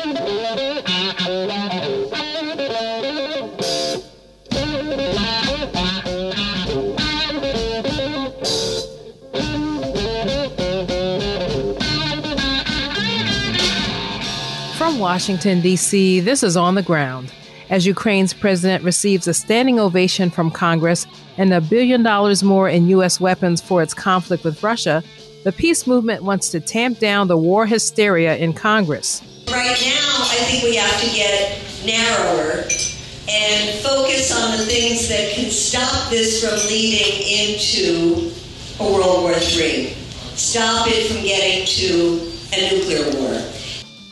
From Washington, D.C., this is On the Ground. As Ukraine's president receives a standing ovation from Congress and a billion dollars more in U.S. weapons for its conflict with Russia, the peace movement wants to tamp down the war hysteria in Congress. Right now, I think we have to get narrower and focus on the things that can stop this from leading into a World War III. Stop it from getting to a nuclear war.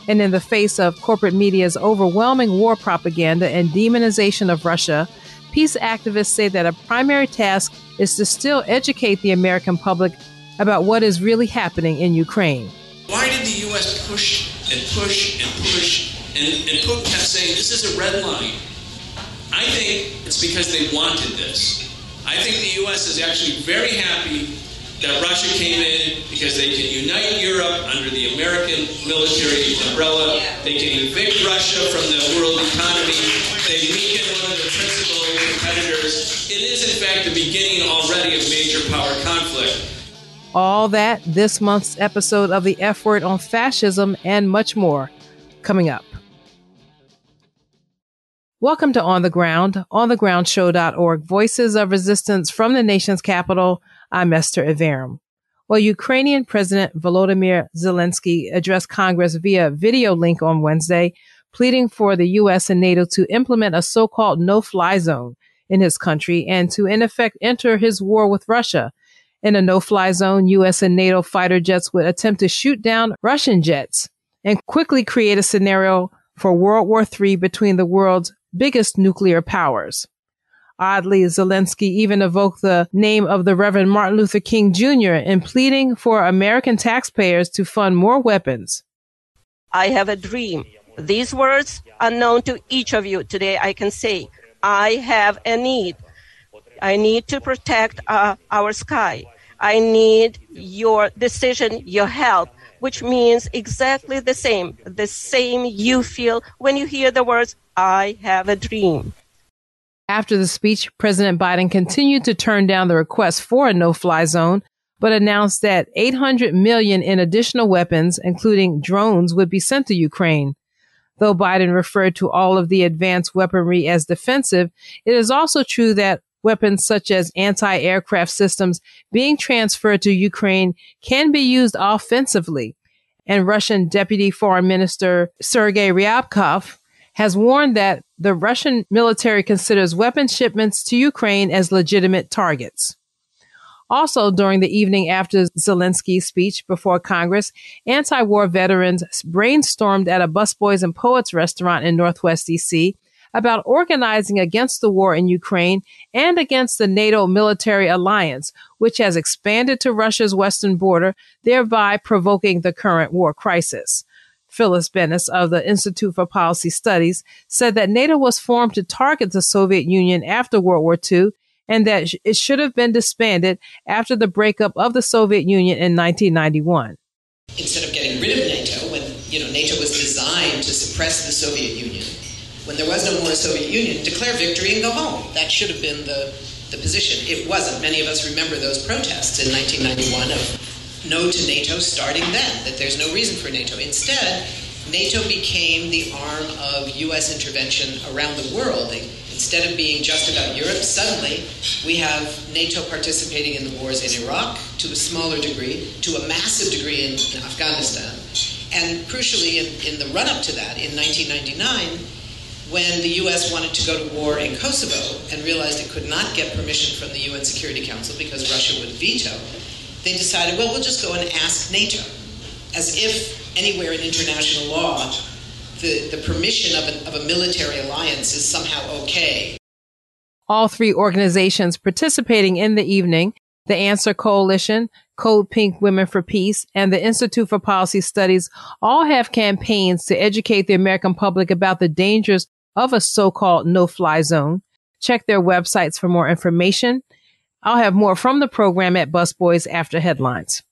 And in the face of corporate media's overwhelming war propaganda and demonization of Russia, peace activists say that a primary task is to still educate the American public about what is really happening in Ukraine. Why did the U.S. push and push and push? And, and Putin kept saying, this is a red line. I think it's because they wanted this. I think the U.S. is actually very happy that Russia came in because they can unite Europe under the American military umbrella. They can evict Russia from the world economy. They weaken one of the principal competitors. It is, in fact, the beginning already of major power conflict. All that this month's episode of the F Word on Fascism and much more coming up. Welcome to On the Ground, onthegroundshow.org, voices of resistance from the nation's capital. I'm Esther Iverem. While Ukrainian President Volodymyr Zelensky addressed Congress via video link on Wednesday, pleading for the U.S. and NATO to implement a so-called no-fly zone in his country and to in effect enter his war with Russia. In a no-fly zone, U.S. and NATO fighter jets would attempt to shoot down Russian jets and quickly create a scenario for World War III between the world's biggest nuclear powers. Oddly, Zelensky even evoked the name of the Reverend Martin Luther King Jr. in pleading for American taxpayers to fund more weapons. I have a dream. These words are known to each of you. Today I can say, I have a need. I need to protect uh, our sky. I need your decision, your help, which means exactly the same, the same you feel when you hear the words, I have a dream. After the speech, President Biden continued to turn down the request for a no-fly zone, but announced that 800 million in additional weapons, including drones, would be sent to Ukraine. Though Biden referred to all of the advanced weaponry as defensive, it is also true that weapons such as anti-aircraft systems being transferred to Ukraine can be used offensively. And Russian Deputy Foreign Minister Sergei Ryabkov has warned that the Russian military considers weapon shipments to Ukraine as legitimate targets. Also, during the evening after Zelensky's speech before Congress, anti-war veterans brainstormed at a Busboys and Poets restaurant in Northwest DC about organizing against the war in Ukraine and against the NATO military alliance, which has expanded to Russia's western border, thereby provoking the current war crisis. Phyllis Bennis of the Institute for Policy Studies said that NATO was formed to target the Soviet Union after World War II and that it should have been disbanded after the breakup of the Soviet Union in 1991. Instead of getting rid of NATO, when you know NATO was designed to suppress the Soviet Union, when there was no more Soviet Union, declare victory and go home. That should have been the, the position. It wasn't. Many of us remember those protests in 1991 of no to NATO starting then, that there's no reason for NATO. Instead, NATO became the arm of U.S. intervention around the world. Instead of being just about Europe, suddenly we have NATO participating in the wars in Iraq to a smaller degree, to a massive degree in Afghanistan. And crucially, in, in the run up to that, in 1999, when the U.S. wanted to go to war in Kosovo and realized it could not get permission from the UN Security Council because Russia would veto, they decided, well, we'll just go and ask NATO. As if anywhere in international law, the, the permission of, an, of a military alliance is somehow okay. All three organizations participating in the evening, the Answer Coalition, Code Pink Women for Peace, and the Institute for Policy Studies all have campaigns to educate the American public about the dangers of a so-called no-fly zone. Check their websites for more information. I'll have more from the program at Busboys after headlines.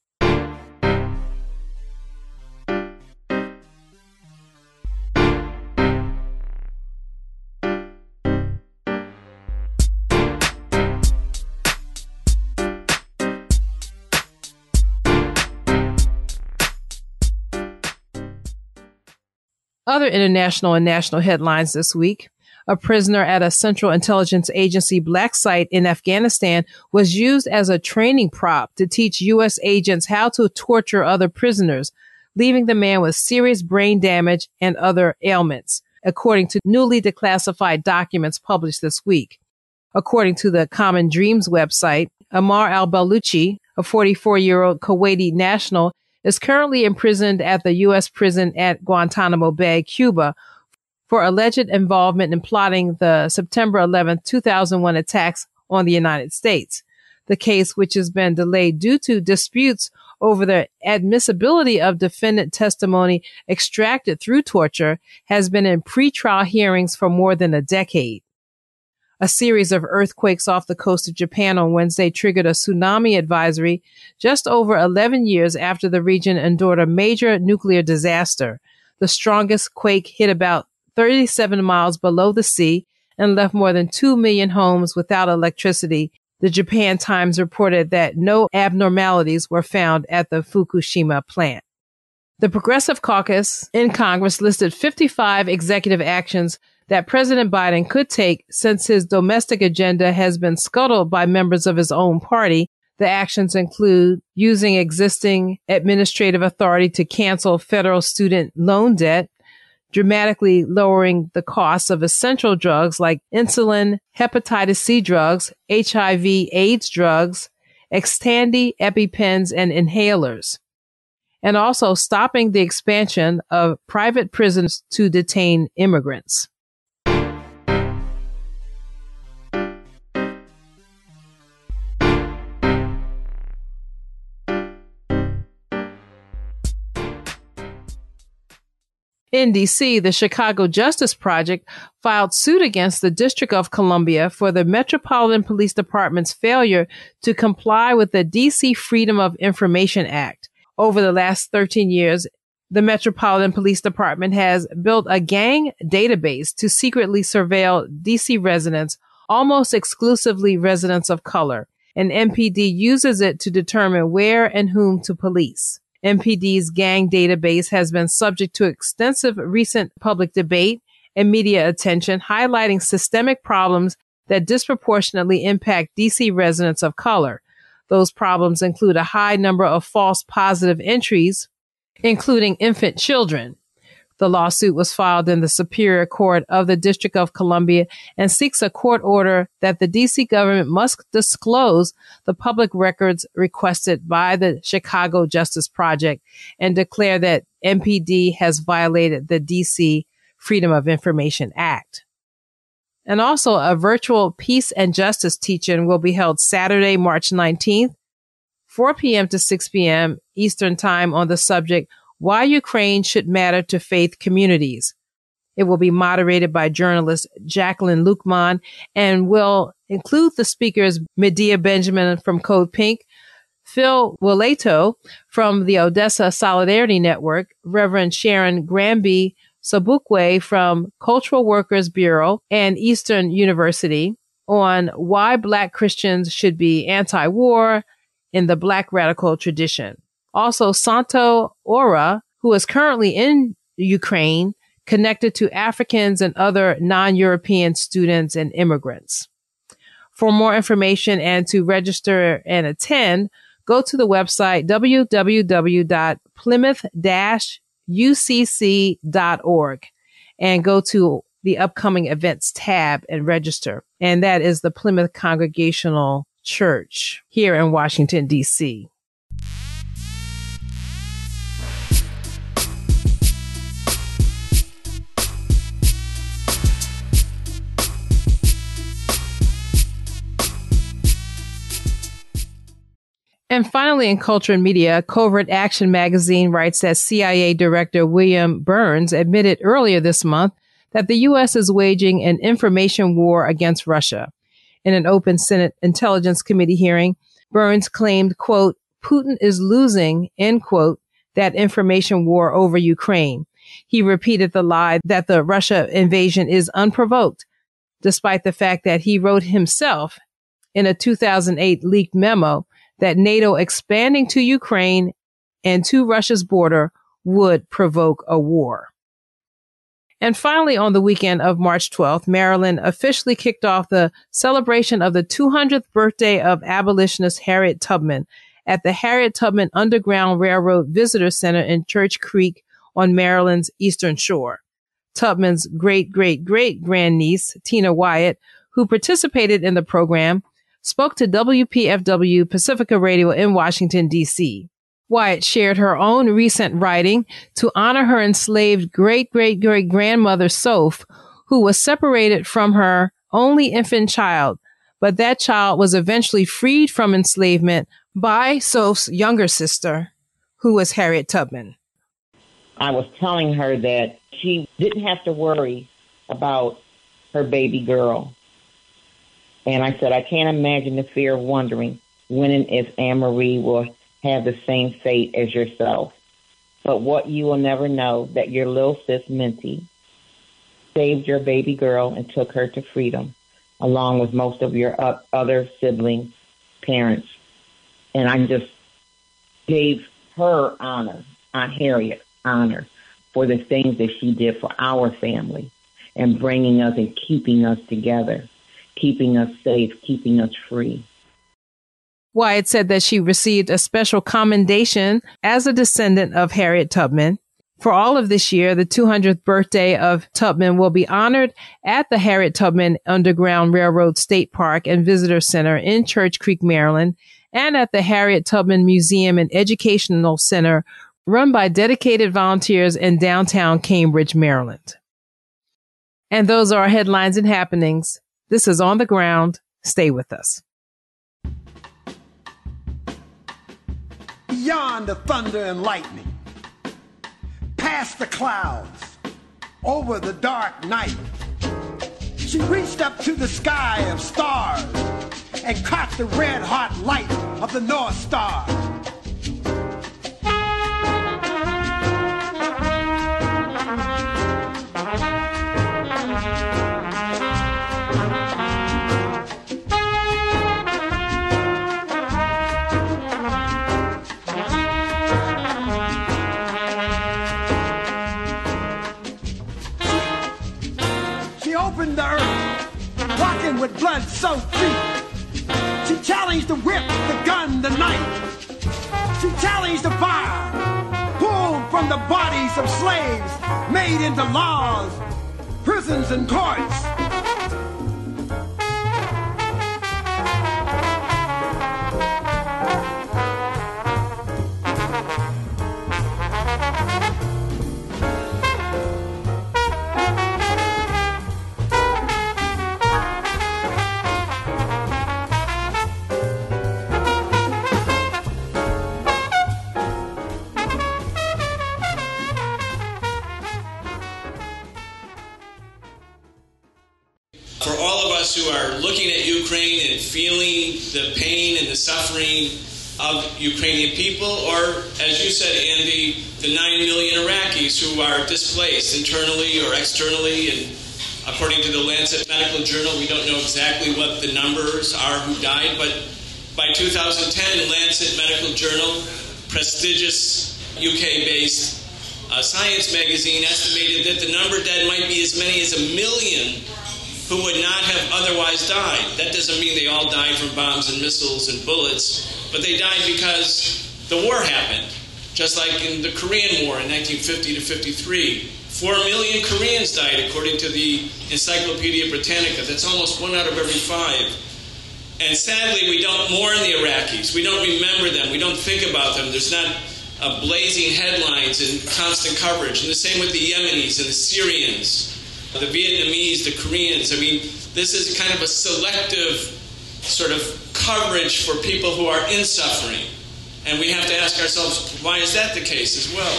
Other international and national headlines this week. A prisoner at a Central Intelligence Agency black site in Afghanistan was used as a training prop to teach U.S. agents how to torture other prisoners, leaving the man with serious brain damage and other ailments, according to newly declassified documents published this week. According to the Common Dreams website, Ammar al-Baluchi, a 44 year old Kuwaiti national, is currently imprisoned at the U.S. prison at Guantanamo Bay, Cuba, for alleged involvement in plotting the September 11, 2001 attacks on the United States. The case, which has been delayed due to disputes over the admissibility of defendant testimony extracted through torture, has been in pretrial hearings for more than a decade. A series of earthquakes off the coast of Japan on Wednesday triggered a tsunami advisory just over 11 years after the region endured a major nuclear disaster. The strongest quake hit about 37 miles below the sea and left more than 2 million homes without electricity. The Japan Times reported that no abnormalities were found at the Fukushima plant. The Progressive Caucus in Congress listed 55 executive actions that President Biden could take since his domestic agenda has been scuttled by members of his own party. The actions include using existing administrative authority to cancel federal student loan debt, dramatically lowering the costs of essential drugs like insulin, hepatitis C drugs, HIV, AIDS drugs, Xtandi, EpiPens, and inhalers. And also stopping the expansion of private prisons to detain immigrants. In DC, the Chicago Justice Project filed suit against the District of Columbia for the Metropolitan Police Department's failure to comply with the DC Freedom of Information Act. Over the last 13 years, the Metropolitan Police Department has built a gang database to secretly surveil DC residents, almost exclusively residents of color, and MPD uses it to determine where and whom to police. MPD's gang database has been subject to extensive recent public debate and media attention, highlighting systemic problems that disproportionately impact DC residents of color. Those problems include a high number of false positive entries, including infant children, the lawsuit was filed in the Superior Court of the District of Columbia and seeks a court order that the DC government must disclose the public records requested by the Chicago Justice Project and declare that MPD has violated the DC Freedom of Information Act. And also a virtual peace and justice teaching will be held Saturday, March 19th, 4 p.m. to 6 p.m. Eastern time on the subject why Ukraine Should Matter to Faith Communities. It will be moderated by journalist Jacqueline Luqman and will include the speakers Medea Benjamin from Code Pink, Phil Wilayto from the Odessa Solidarity Network, Reverend Sharon Granby Sobukwe from Cultural Workers Bureau and Eastern University on why Black Christians should be anti-war in the Black radical tradition. Also, Santo Ora, who is currently in Ukraine, connected to Africans and other non-European students and immigrants. For more information and to register and attend, go to the website www.plymouth-ucc.org and go to the upcoming events tab and register. And that is the Plymouth Congregational Church here in Washington, DC. And finally, in culture and media, Covert Action magazine writes that CIA Director William Burns admitted earlier this month that the U.S. is waging an information war against Russia. In an open Senate Intelligence Committee hearing, Burns claimed, quote, Putin is losing, end quote, that information war over Ukraine. He repeated the lie that the Russia invasion is unprovoked, despite the fact that he wrote himself in a 2008 leaked memo that NATO expanding to Ukraine and to Russia's border would provoke a war. And finally, on the weekend of March 12th, Maryland officially kicked off the celebration of the 200th birthday of abolitionist Harriet Tubman at the Harriet Tubman Underground Railroad Visitor Center in Church Creek on Maryland's eastern shore. Tubman's great great great grandniece, Tina Wyatt, who participated in the program, spoke to WPFW Pacifica Radio in Washington, D.C. Wyatt shared her own recent writing to honor her enslaved great great great grandmother Soph, who was separated from her only infant child, but that child was eventually freed from enslavement by Soph's younger sister, who was Harriet Tubman. I was telling her that she didn't have to worry about her baby girl. And I said, I can't imagine the fear of wondering when and if Anne Marie will have the same fate as yourself. But what you will never know that your little sis Minty saved your baby girl and took her to freedom, along with most of your other siblings, parents. And I just gave her honor, Aunt Harriet honor, for the things that she did for our family and bringing us and keeping us together, keeping us safe, keeping us free. Wyatt said that she received a special commendation as a descendant of Harriet Tubman. For all of this year, the 200th birthday of Tubman will be honored at the Harriet Tubman Underground Railroad State Park and Visitor Center in Church Creek, Maryland, and at the Harriet Tubman Museum and Educational Center run by dedicated volunteers in downtown Cambridge, Maryland. And those are our headlines and happenings. This is On the Ground. Stay with us. beyond the thunder and lightning, past the clouds, over the dark night. She reached up to the sky of stars and caught the red hot light of the North Star. With blood so feet. She challenged the whip, the gun, the knife. She challenged the fire, pulled from the bodies of slaves, made into laws, prisons, and courts. The pain and the suffering of Ukrainian people, or as you said, Andy, the 9 million Iraqis who are displaced internally or externally. And according to the Lancet Medical Journal, we don't know exactly what the numbers are who died, but by 2010, Lancet Medical Journal, prestigious UK based uh, science magazine, estimated that the number dead might be as many as a million who would not have otherwise died. That doesn't mean they all died from bombs and missiles and bullets, but they died because the war happened. Just like in the Korean War in 1950 to 53. Four million Koreans died, according to the Encyclopedia Britannica. That's almost one out of every five. And sadly, we don't mourn the Iraqis. We don't remember them. We don't think about them. There's not uh, blazing headlines and constant coverage. And the same with the Yemenis and the Syrians the Vietnamese, the Koreans. I mean, this is kind of a selective sort of coverage for people who are in suffering. And we have to ask ourselves, why is that the case as well?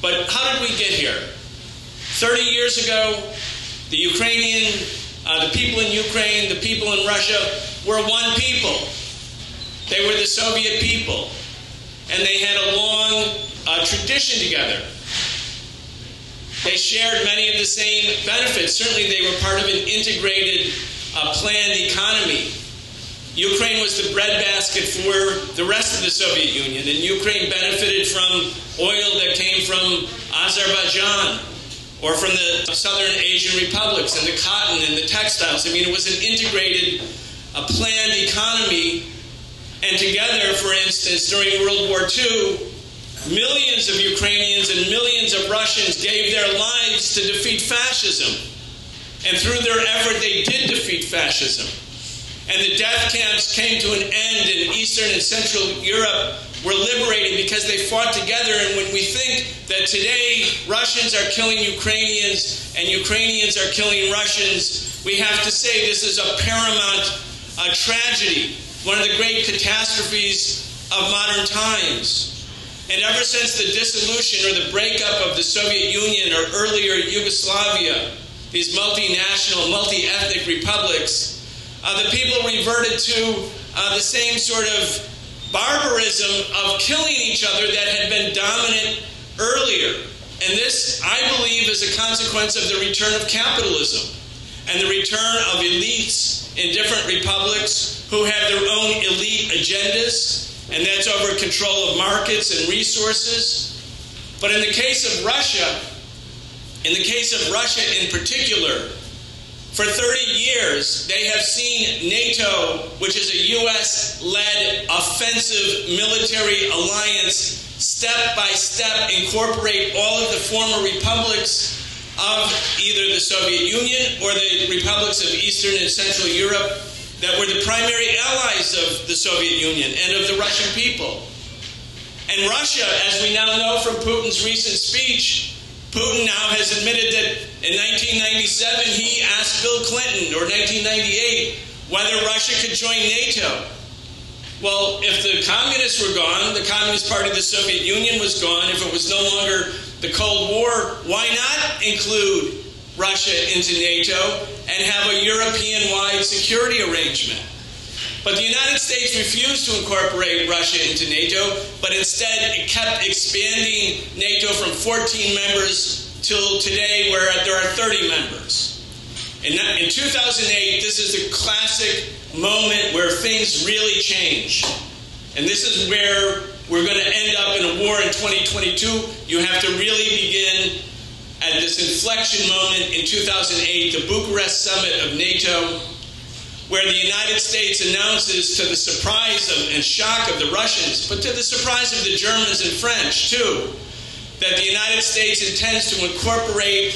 But how did we get here? 30 years ago, the Ukrainian, uh, the people in Ukraine, the people in Russia were one people. They were the Soviet people. And they had a long uh, tradition together. They shared many of the same benefits. Certainly, they were part of an integrated, uh, planned economy. Ukraine was the breadbasket for the rest of the Soviet Union, and Ukraine benefited from oil that came from Azerbaijan. or from the southern Asian republics and the cotton and the textiles. I mean, it was an integrated, a planned economy. And together, for instance, during World War II, millions of Ukrainians and millions of Russians gave their lives to defeat fascism. And through their effort, they did defeat fascism. And the death camps came to an end in Eastern and Central Europe were liberated because they fought together. And when we think that today Russians are killing Ukrainians and Ukrainians are killing Russians, we have to say this is a paramount uh, tragedy, one of the great catastrophes of modern times. And ever since the dissolution or the breakup of the Soviet Union or earlier Yugoslavia, these multinational, multi ethnic republics, uh, the people reverted to uh, the same sort of barbarism of killing each other that had been dominant earlier. And this, I believe, is a consequence of the return of capitalism and the return of elites in different republics who have their own elite agendas, and that's over control of markets and resources. But in the case of Russia, in the case of Russia in particular, for 30 years, they have seen NATO, which is a U.S. led offensive military alliance, step by step incorporate all of the former republics of either the Soviet Union or the republics of Eastern and Central Europe that were the primary allies of the Soviet Union and of the Russian people. And Russia, as we now know from Putin's recent speech, Putin now has admitted that in 1997 he asked Bill Clinton, or 1998, whether Russia could join NATO. Well, if the communists were gone, the Communist Party of the Soviet Union was gone, if it was no longer the Cold War, why not include Russia into NATO and have a European wide security arrangement? But the United States refused to incorporate Russia into NATO, but instead it kept expanding NATO from 14 members till today, where there are 30 members. In, in 2008, this is the classic moment where things really change. And this is where we're going to end up in a war in 2022. You have to really begin at this inflection moment in 2008, the Bucharest summit of NATO where the United States announces to the surprise of, and shock of the Russians, but to the surprise of the Germans and French too, that the United States intends to incorporate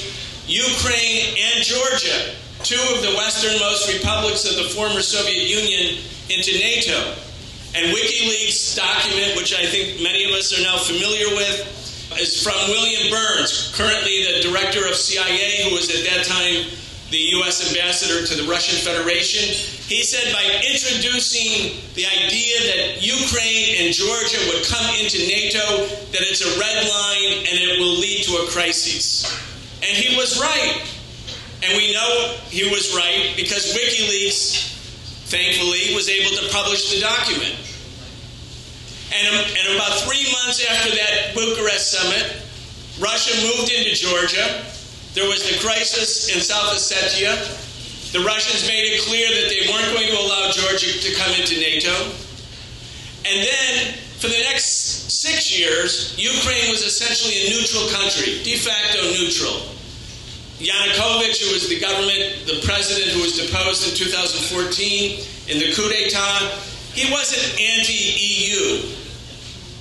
Ukraine and Georgia, two of the westernmost republics of the former Soviet Union, into NATO. And WikiLeaks document, which I think many of us are now familiar with, is from William Burns, currently the director of CIA, who was at that time the U.S. ambassador to the Russian Federation, he said by introducing the idea that Ukraine and Georgia would come into NATO, that it's a red line and it will lead to a crisis. And he was right. And we know he was right because WikiLeaks, thankfully, was able to publish the document. And, um, and about three months after that Bucharest summit, Russia moved into Georgia there was the crisis in South Ossetia. The Russians made it clear that they weren't going to allow Georgia to come into NATO. And then, for the next six years, Ukraine was essentially a neutral country, de facto neutral. Yanukovych, who was the government, the president who was deposed in 2014 in the coup d'etat, he wasn't anti EU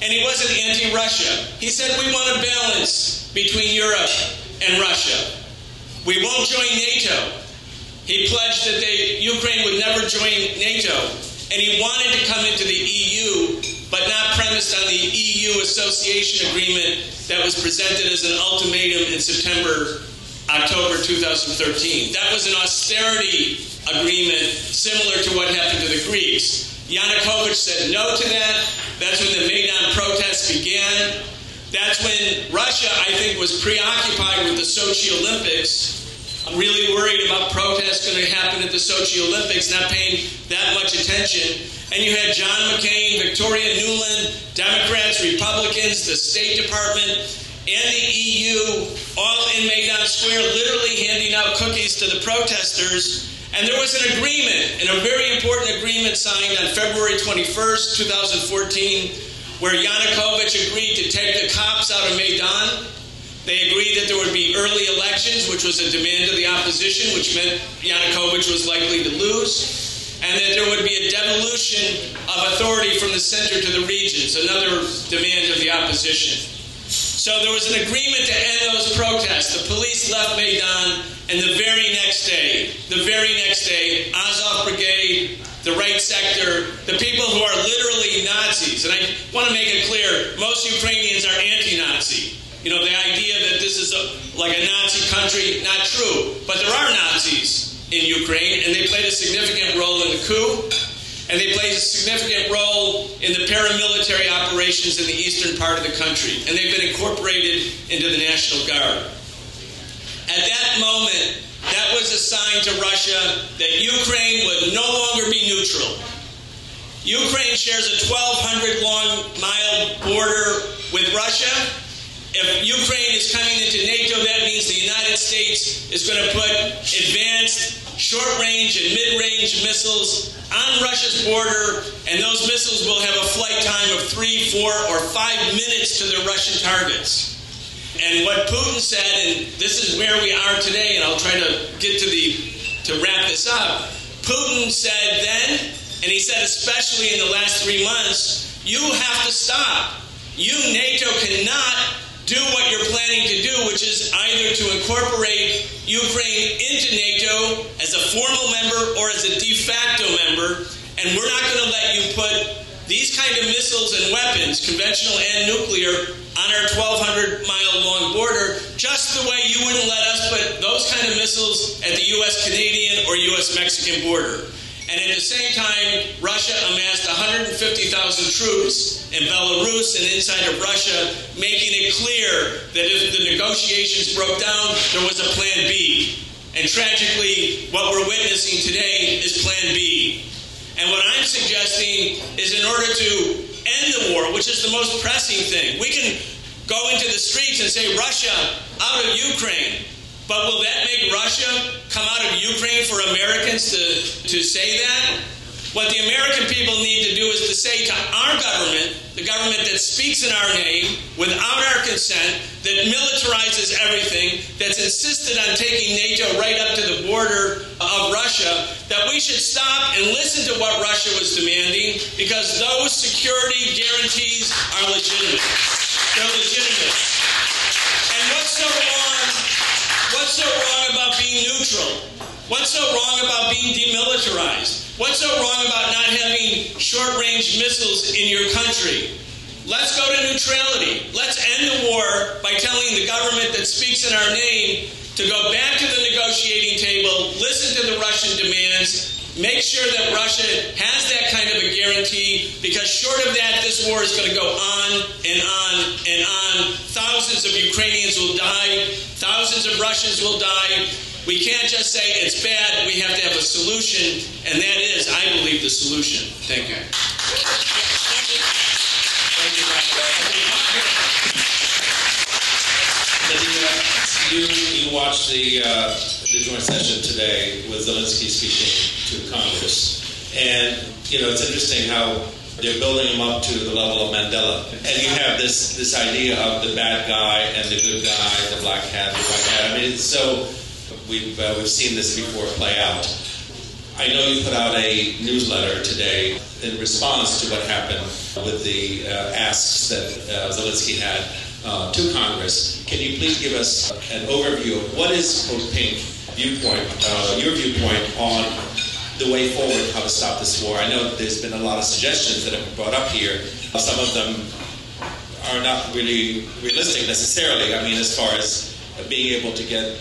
and he wasn't anti Russia. He said, We want a balance between Europe and Russia. We won't join NATO. He pledged that they, Ukraine would never join NATO, and he wanted to come into the EU, but not premised on the EU association agreement that was presented as an ultimatum in September, October 2013. That was an austerity agreement similar to what happened to the Greeks. Yanukovych said no to that. That's when the Maidan protests began. That's when Russia, I think, was preoccupied with the Sochi Olympics. I'm really worried about protests going to happen at the Sochi Olympics, not paying that much attention. And you had John McCain, Victoria Nuland, Democrats, Republicans, the State Department, and the EU all in Maidan Square, literally handing out cookies to the protesters. And there was an agreement, and a very important agreement signed on February 21st, 2014 where Yanukovych agreed to take the cops out of Maidan. They agreed that there would be early elections which was a demand of the opposition, which meant Yanukovych was likely to lose, and that there would be a devolution of authority from the center to the regions, another demand of the opposition. So there was an agreement to end those protests. The police left Maidan, and the very next day, the very next day, Azov Brigade, the right sector, the people who are literally Nazis, and I want to make it clear, most Ukrainians are anti-Nazi. You know, the idea that this is a, like a Nazi country, not true. But there are Nazis in Ukraine, and they played a significant role in the coup, and they played a significant role in the paramilitary operations in the eastern part of the country, and they've been incorporated into the National Guard. At that moment, that was a sign to Russia that Ukraine would no longer be neutral. Ukraine shares a 1,200 long mile border with Russia. If Ukraine is coming into NATO, that means the United States is going to put advanced short range and mid range missiles on Russia's border, and those missiles will have a flight time of three, four, or five minutes to their Russian targets. And what Putin said, and this is where we are today, and I'll try to get to the to wrap this up. Putin said then, and he said especially in the last three months, you have to stop. You, NATO, cannot do what you're planning to do, which is either to incorporate Ukraine into NATO as a formal member or as a de facto member, and we're not going to let you put these kind of missiles and weapons, conventional and nuclear, on our 1,200 mile long border, just the way you wouldn't let us put those kind of missiles at the U.S. Canadian or U.S. Mexican border. And at the same time, Russia amassed 150,000 troops in Belarus and inside of Russia, making it clear that if the negotiations broke down, there was a plan B. And tragically, what we're witnessing today is plan B. And what I'm suggesting is in order to end the war, which is the most pressing thing, we can go into the streets and say, Russia, out of Ukraine. But will that make Russia come out of Ukraine for Americans to, to say that? What the American people need to do is to say to our government, the government that speaks in our name, without our consent, that militarizes everything, that's insisted on taking NATO right up to the border of Russia, that we should stop and listen to what Russia was demanding because those security guarantees are legitimate. They're legitimate. And what's so wrong? What's so wrong about being neutral? What's so wrong about being demilitarized? What's so wrong about not having short range missiles in your country? Let's go to neutrality. Let's end the war by telling the government that speaks in our name to go back to the negotiating table, listen to the Russian demands, make sure that Russia has that kind of a guarantee, because short of that, this war is going to go on and on and on. Thousands of Ukrainians will die, thousands of Russians will die. We can't just say it's bad, we have to have a solution, and that is, I believe, the solution. Thank you. Thank you, Lydia, you, you watched the, uh, the joint session today with Zelensky speaking to Congress. And, you know, it's interesting how they're building him up to the level of Mandela. And you have this, this idea of the bad guy and the good guy, the black hat, the white hat. I mean, it's so, we've, uh, we've seen this before play out. I know you put out a newsletter today in response to what happened with the uh, asks that uh, Zelensky had uh, to Congress. Can you please give us an overview of what is Code Pink viewpoint, uh, your viewpoint on the way forward, how to stop this war? I know there's been a lot of suggestions that have been brought up here. Some of them are not really realistic necessarily. I mean, as far as being able to get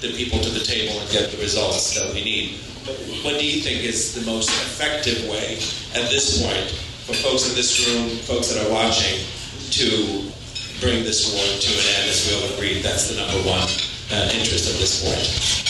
the people to the table and get the results that we need. But what do you think is the most effective way at this point for folks in this room, folks that are watching, to bring this war to an end? As we all agree, that's the number one uh, interest at this point.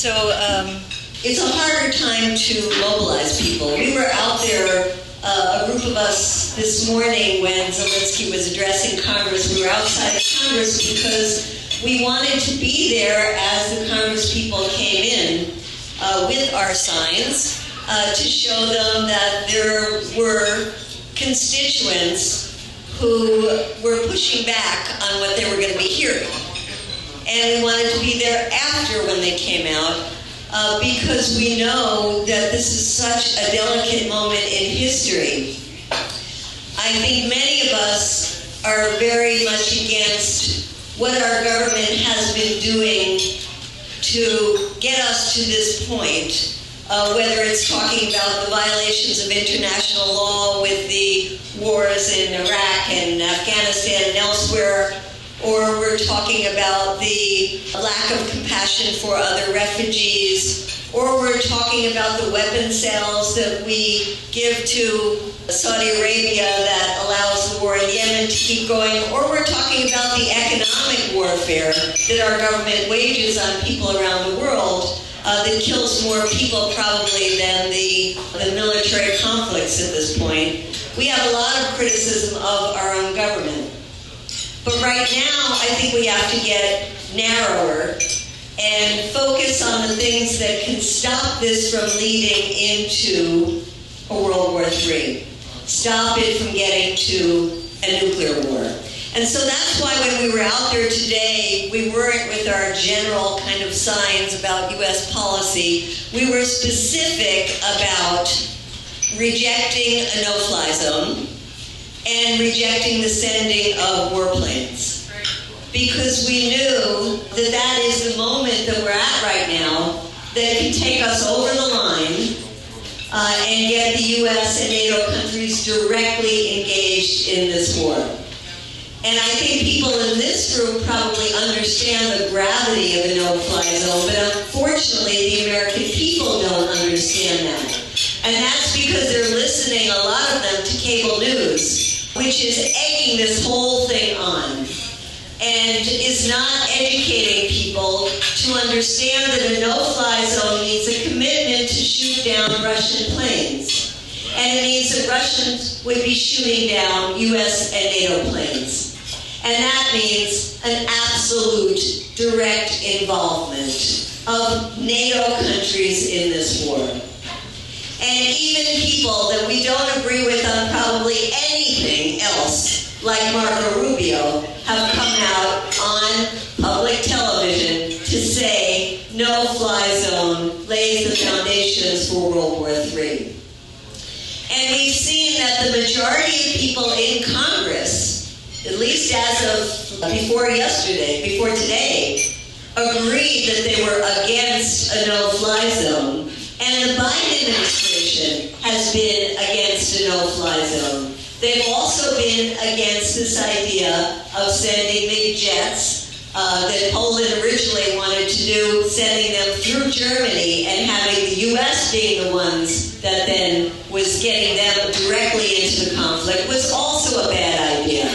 So um, it's a harder time to mobilize people. We were out there, uh, a group of us this morning when Zelensky was addressing Congress. We were outside Congress because we wanted to be there as the Congress people came in uh, with our signs uh, to show them that there were constituents who were pushing back on what they were going to be hearing. And we wanted to be there after when they came out uh, because we know that this is such a delicate moment in history. I think many of us are very much against what our government has been doing to get us to this point. Uh, whether it's talking about the violations of international law with the wars in Iraq and Afghanistan and elsewhere, or we're talking about the lack of compassion for other refugees, or we're talking about the weapon sales that we give to Saudi Arabia that allows the war in Yemen to keep going, or we're talking about the economic warfare that our government wages on people around the world. Uh, that kills more people probably than the, the military conflicts at this point. We have a lot of criticism of our own government. But right now, I think we have to get narrower and focus on the things that can stop this from leading into a World War III. Stop it from getting to a nuclear war. And so that's why when we were out there today, we weren't with our general kind of signs about U.S. policy. We were specific about rejecting a no-fly zone and rejecting the sending of warplanes. Because we knew that that is the moment that we're at right now that can take us over the line uh, and get the U.S. and NATO countries directly engaged in this war. And I think people in this room probably understand the gravity of a no-fly zone, but unfortunately the American people don't understand that. And that's because they're listening, a lot of them, to cable news, which is egging this whole thing on and is not educating people to understand that a no-fly zone means a commitment to shoot down Russian planes. And it means that Russians would be shooting down U.S. and NATO planes. And that means an absolute direct involvement of NATO countries in this war. And even people that we don't agree with on probably anything like Marco Rubio, have come out on public television to say no fly zone lays the foundations for World War III. And we've seen that the majority of people in Congress at least as of before yesterday, before today, agreed that they were against a no-fly zone. And the Biden administration has been against a no-fly zone. They've also been against this idea of sending big jets uh, that Poland originally wanted to do, sending them through Germany and having the U.S. being the ones that then was getting them directly into the conflict was also a bad idea.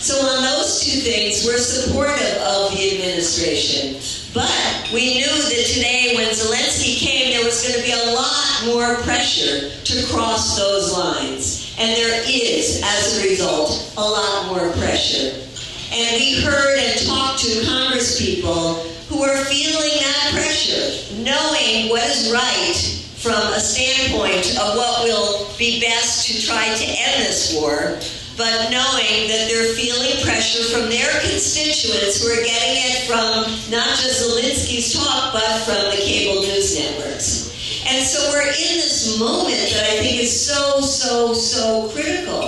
So on those two things, we're supportive of the administration. But we knew that today, when Zelensky came, there was going to be a lot more pressure to cross those lines. And there is, as a result, a lot more pressure. And we heard and talked to Congress people who are feeling that pressure, knowing what is right from a standpoint of what will be best to try to end this war, but knowing that they're feeling pressure from their constituents who are getting it from not just Zelensky's talk, but from the cable news networks. So we're in this moment that I think is so, so, so critical.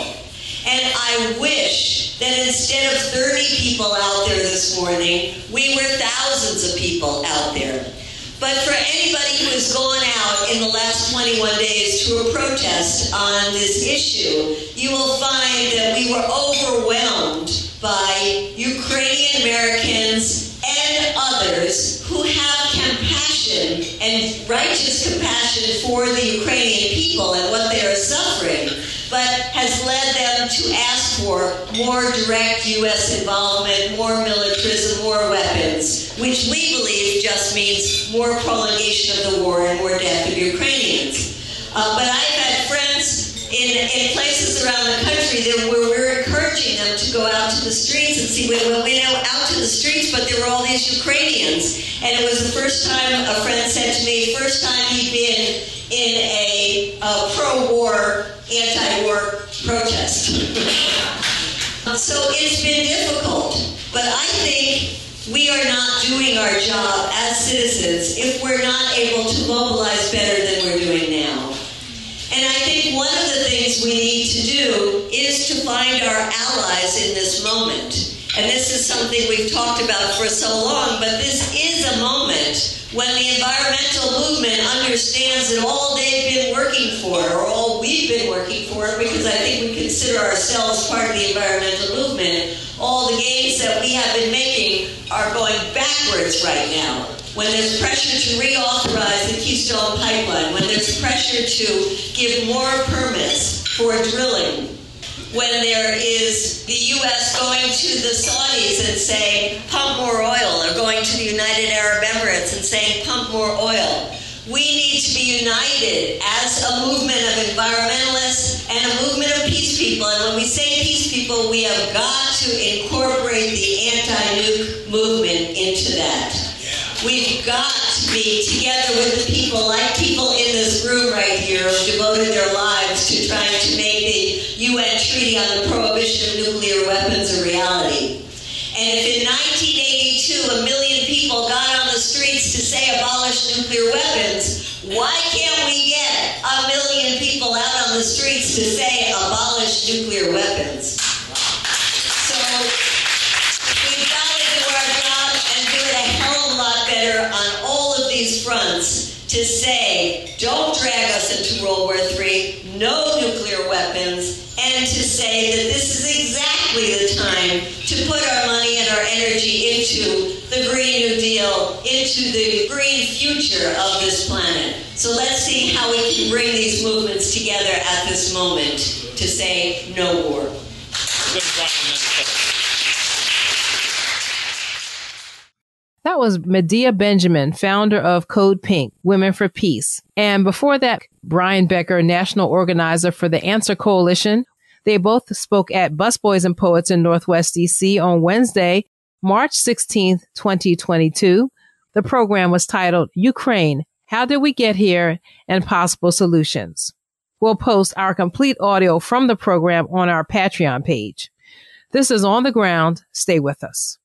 And I wish that instead of 30 people out there this morning, we were thousands of people out there. But for anybody who has gone out in the last 21 days to a protest on this issue, you will find that we were overwhelmed by Ukrainian Americans and others who have and righteous compassion for the Ukrainian people and what they are suffering, but has led them to ask for more direct U.S. involvement, more militarism, more weapons, which we believe just means more prolongation of the war and more death of Ukrainians. Uh, but friends in, in places around the country that where we're encouraging them to go out to the streets and see, well, we know out to the streets, but there were all these Ukrainians. And it was the first time a friend said to me, first time he'd been in a uh, pro-war, anti-war protest. so it's been difficult, but I think we are not doing our job as citizens if we're not able to mobilize better than we're doing now. And I think one of the things we need to do to find our allies in this moment. And this is something we've talked about for so long, but this is a moment when the environmental movement understands that all they've been working for, or all we've been working for, because I think we consider ourselves part of the environmental movement, all the gains that we have been making are going backwards right now. When there's pressure to reauthorize the Keystone Pipeline, when there's pressure to give more permits for drilling, when there is the U.S. going to the Saudis and saying, pump more oil, or going to the United Arab Emirates and saying, pump more oil. We need to be united as a movement of environmentalists and a movement of peace people. And when we say peace people, we have got to incorporate the anti nuke movement into that. We've got to be together with the people, like people in this room right here, who devoted their lives On the Prohibition of Nuclear Weapons a reality. And if in 1982 a million people got on the streets to say abolish nuclear weapons, why can't we get a million people out on the streets to say abolish nuclear weapons? So we've got to do our job and do it a hell of a lot better on all of these fronts to say, don't drag us into World War III, no nuclear weapons, and to say that this is exactly the time to put our money and our energy into the Green New Deal, into the green future of this planet. So let's see how we can bring these movements together at this moment to say no war. That was Medea Benjamin, founder of Code Pink, Women for Peace. And before that, Brian Becker, national organizer for the Answer Coalition. They both spoke at Busboys and Poets in Northwest DC on Wednesday, March 16th, 2022. The program was titled Ukraine, How Did We Get Here and Possible Solutions. We'll post our complete audio from the program on our Patreon page. This is On the Ground. Stay with us.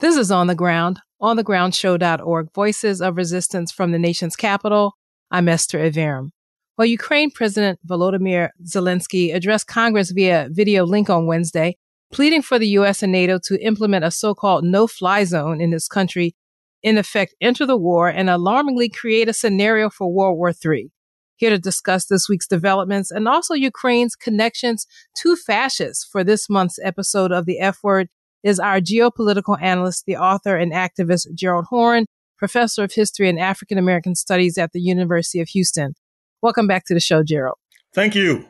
This is On the Ground, onthegroundshow.org, Voices of Resistance from the Nation's Capital. I'm Esther Iverem. While Ukraine President Volodymyr Zelensky addressed Congress via video link on Wednesday, pleading for the U.S. and NATO to implement a so-called no-fly zone in his country, in effect enter the war and alarmingly create a scenario for World War III. Here to discuss this week's developments and also Ukraine's connections to fascists for this month's episode of the F Word is our geopolitical analyst, the author and activist Gerald Horne, professor of history and African American studies at the University of Houston. Welcome back to the show, Gerald. Thank you.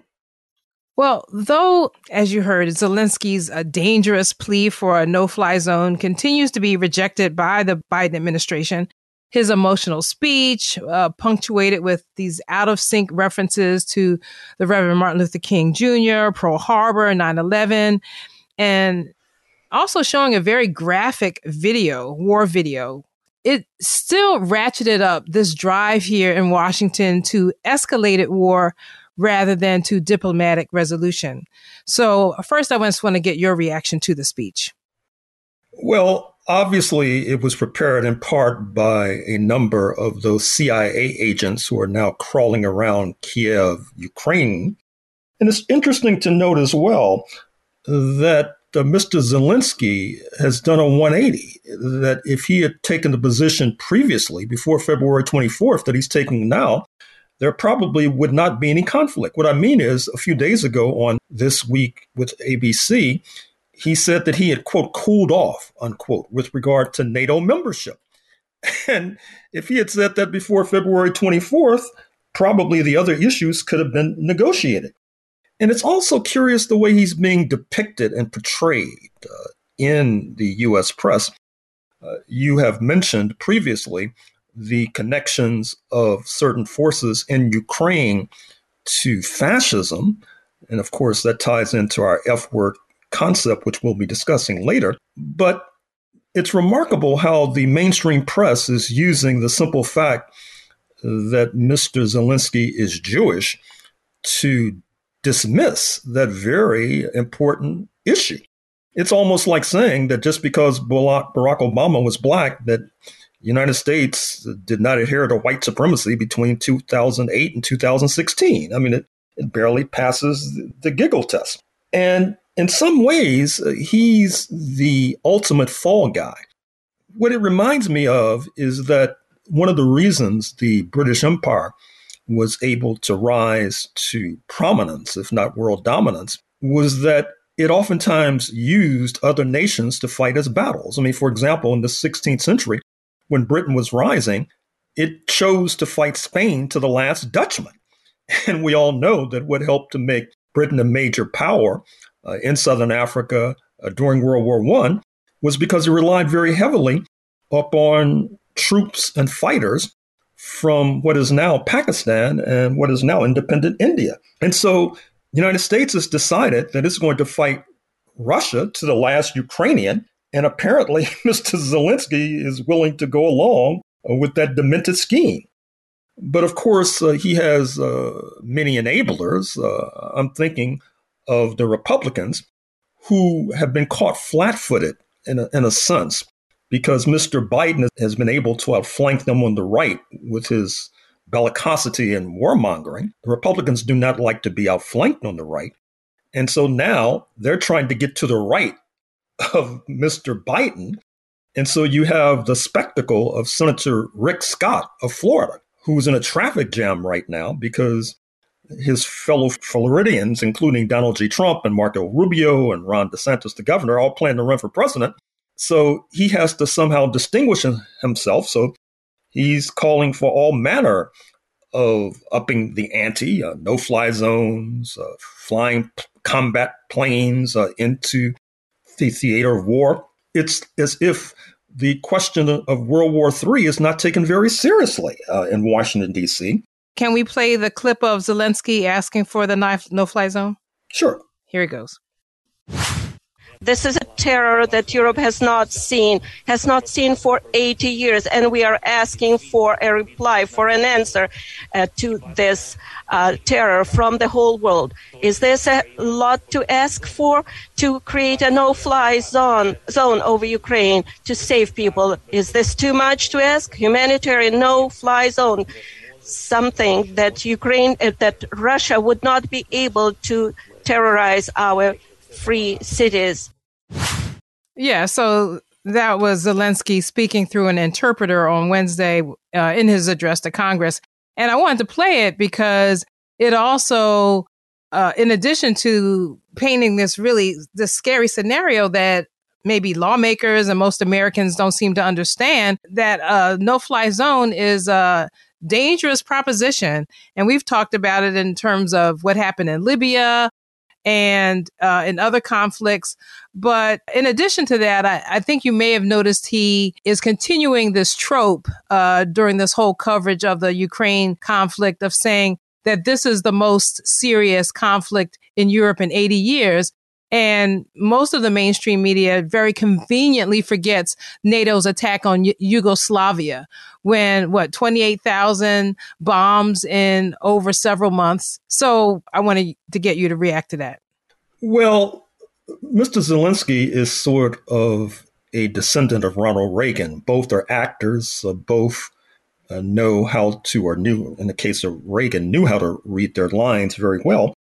Well, though, as you heard, Zelensky's a dangerous plea for a no fly zone continues to be rejected by the Biden administration, his emotional speech, uh, punctuated with these out of sync references to the Reverend Martin Luther King Jr., Pearl Harbor, 9 11, and also showing a very graphic video, war video. It still ratcheted up this drive here in Washington to escalated war rather than to diplomatic resolution. So, first, I just want to get your reaction to the speech. Well, obviously, it was prepared in part by a number of those CIA agents who are now crawling around Kiev, Ukraine. And it's interesting to note as well that Mr. Zelensky has done a 180. That if he had taken the position previously, before February 24th, that he's taking now, there probably would not be any conflict. What I mean is, a few days ago on This Week with ABC, he said that he had, quote, cooled off, unquote, with regard to NATO membership. And if he had said that before February 24th, probably the other issues could have been negotiated. And it's also curious the way he's being depicted and portrayed uh, in the US press. Uh, you have mentioned previously the connections of certain forces in Ukraine to fascism. And of course, that ties into our F word concept, which we'll be discussing later. But it's remarkable how the mainstream press is using the simple fact that Mr. Zelensky is Jewish to dismiss that very important issue. It's almost like saying that just because Barack Obama was black, that United States did not adhere to white supremacy between 2008 and 2016. I mean, it, it barely passes the, the giggle test. And in some ways, uh, he's the ultimate fall guy. What it reminds me of is that one of the reasons the British Empire was able to rise to prominence, if not world dominance, was that it oftentimes used other nations to fight its battles. I mean, for example, in the 16th century, when Britain was rising, it chose to fight Spain to the last Dutchman. And we all know that what helped to make Britain a major power uh, in Southern Africa uh, during World War I was because it relied very heavily upon troops and fighters from what is now Pakistan and what is now independent India. And so the United States has decided that it's going to fight Russia to the last Ukrainian. And apparently, Mr. Zelensky is willing to go along uh, with that demented scheme. But of course, uh, he has uh, many enablers. Uh, I'm thinking of the Republicans who have been caught flat footed in a, in a sense because Mr. Biden has been able to outflank them on the right with his bellicosity and warmongering. The Republicans do not like to be outflanked on the right. And so now they're trying to get to the right of Mr. Biden. And so you have the spectacle of Senator Rick Scott of Florida, who's in a traffic jam right now because his fellow Floridians, including Donald J. Trump and Marco Rubio and Ron DeSantis, the governor, all plan to run for president. So he has to somehow distinguish himself. So he's calling for all manner of upping the ante, uh, no fly zones, uh, flying p- combat planes uh, into the theater of war. It's as if the question of World War III is not taken very seriously uh, in Washington, D.C. Can we play the clip of Zelensky asking for the no fly zone? Sure. Here it goes. This is a terror that Europe has not seen, has not seen for 80 years, and we are asking for a reply, for an answer uh, to this uh, terror from the whole world. Is this a lot to ask for to create a no-fly zone zone over Ukraine to save people? Is this too much to ask? Humanitarian no-fly zone, something that Ukraine, uh, that Russia would not be able to terrorize our free cities. Yeah, so that was Zelensky speaking through an interpreter on Wednesday uh, in his address to Congress. And I wanted to play it because it also, uh, in addition to painting this really this scary scenario that maybe lawmakers and most Americans don't seem to understand, that uh, no fly zone is a dangerous proposition. And we've talked about it in terms of what happened in Libya, and uh, in other conflicts. But in addition to that, I, I, think you may have noticed he is continuing this trope uh, during this whole coverage of the Ukraine conflict of saying that this is the most serious conflict in Europe in 80 years. And most of the mainstream media very conveniently forgets NATO's attack on y- Yugoslavia when what 28,000 bombs in over several months. So I wanted to get you to react to that. Well, Mr. Zelensky is sort of a descendant of Ronald Reagan. Both are actors, uh, both uh, know how to, or knew, in the case of Reagan, knew how to read their lines very well.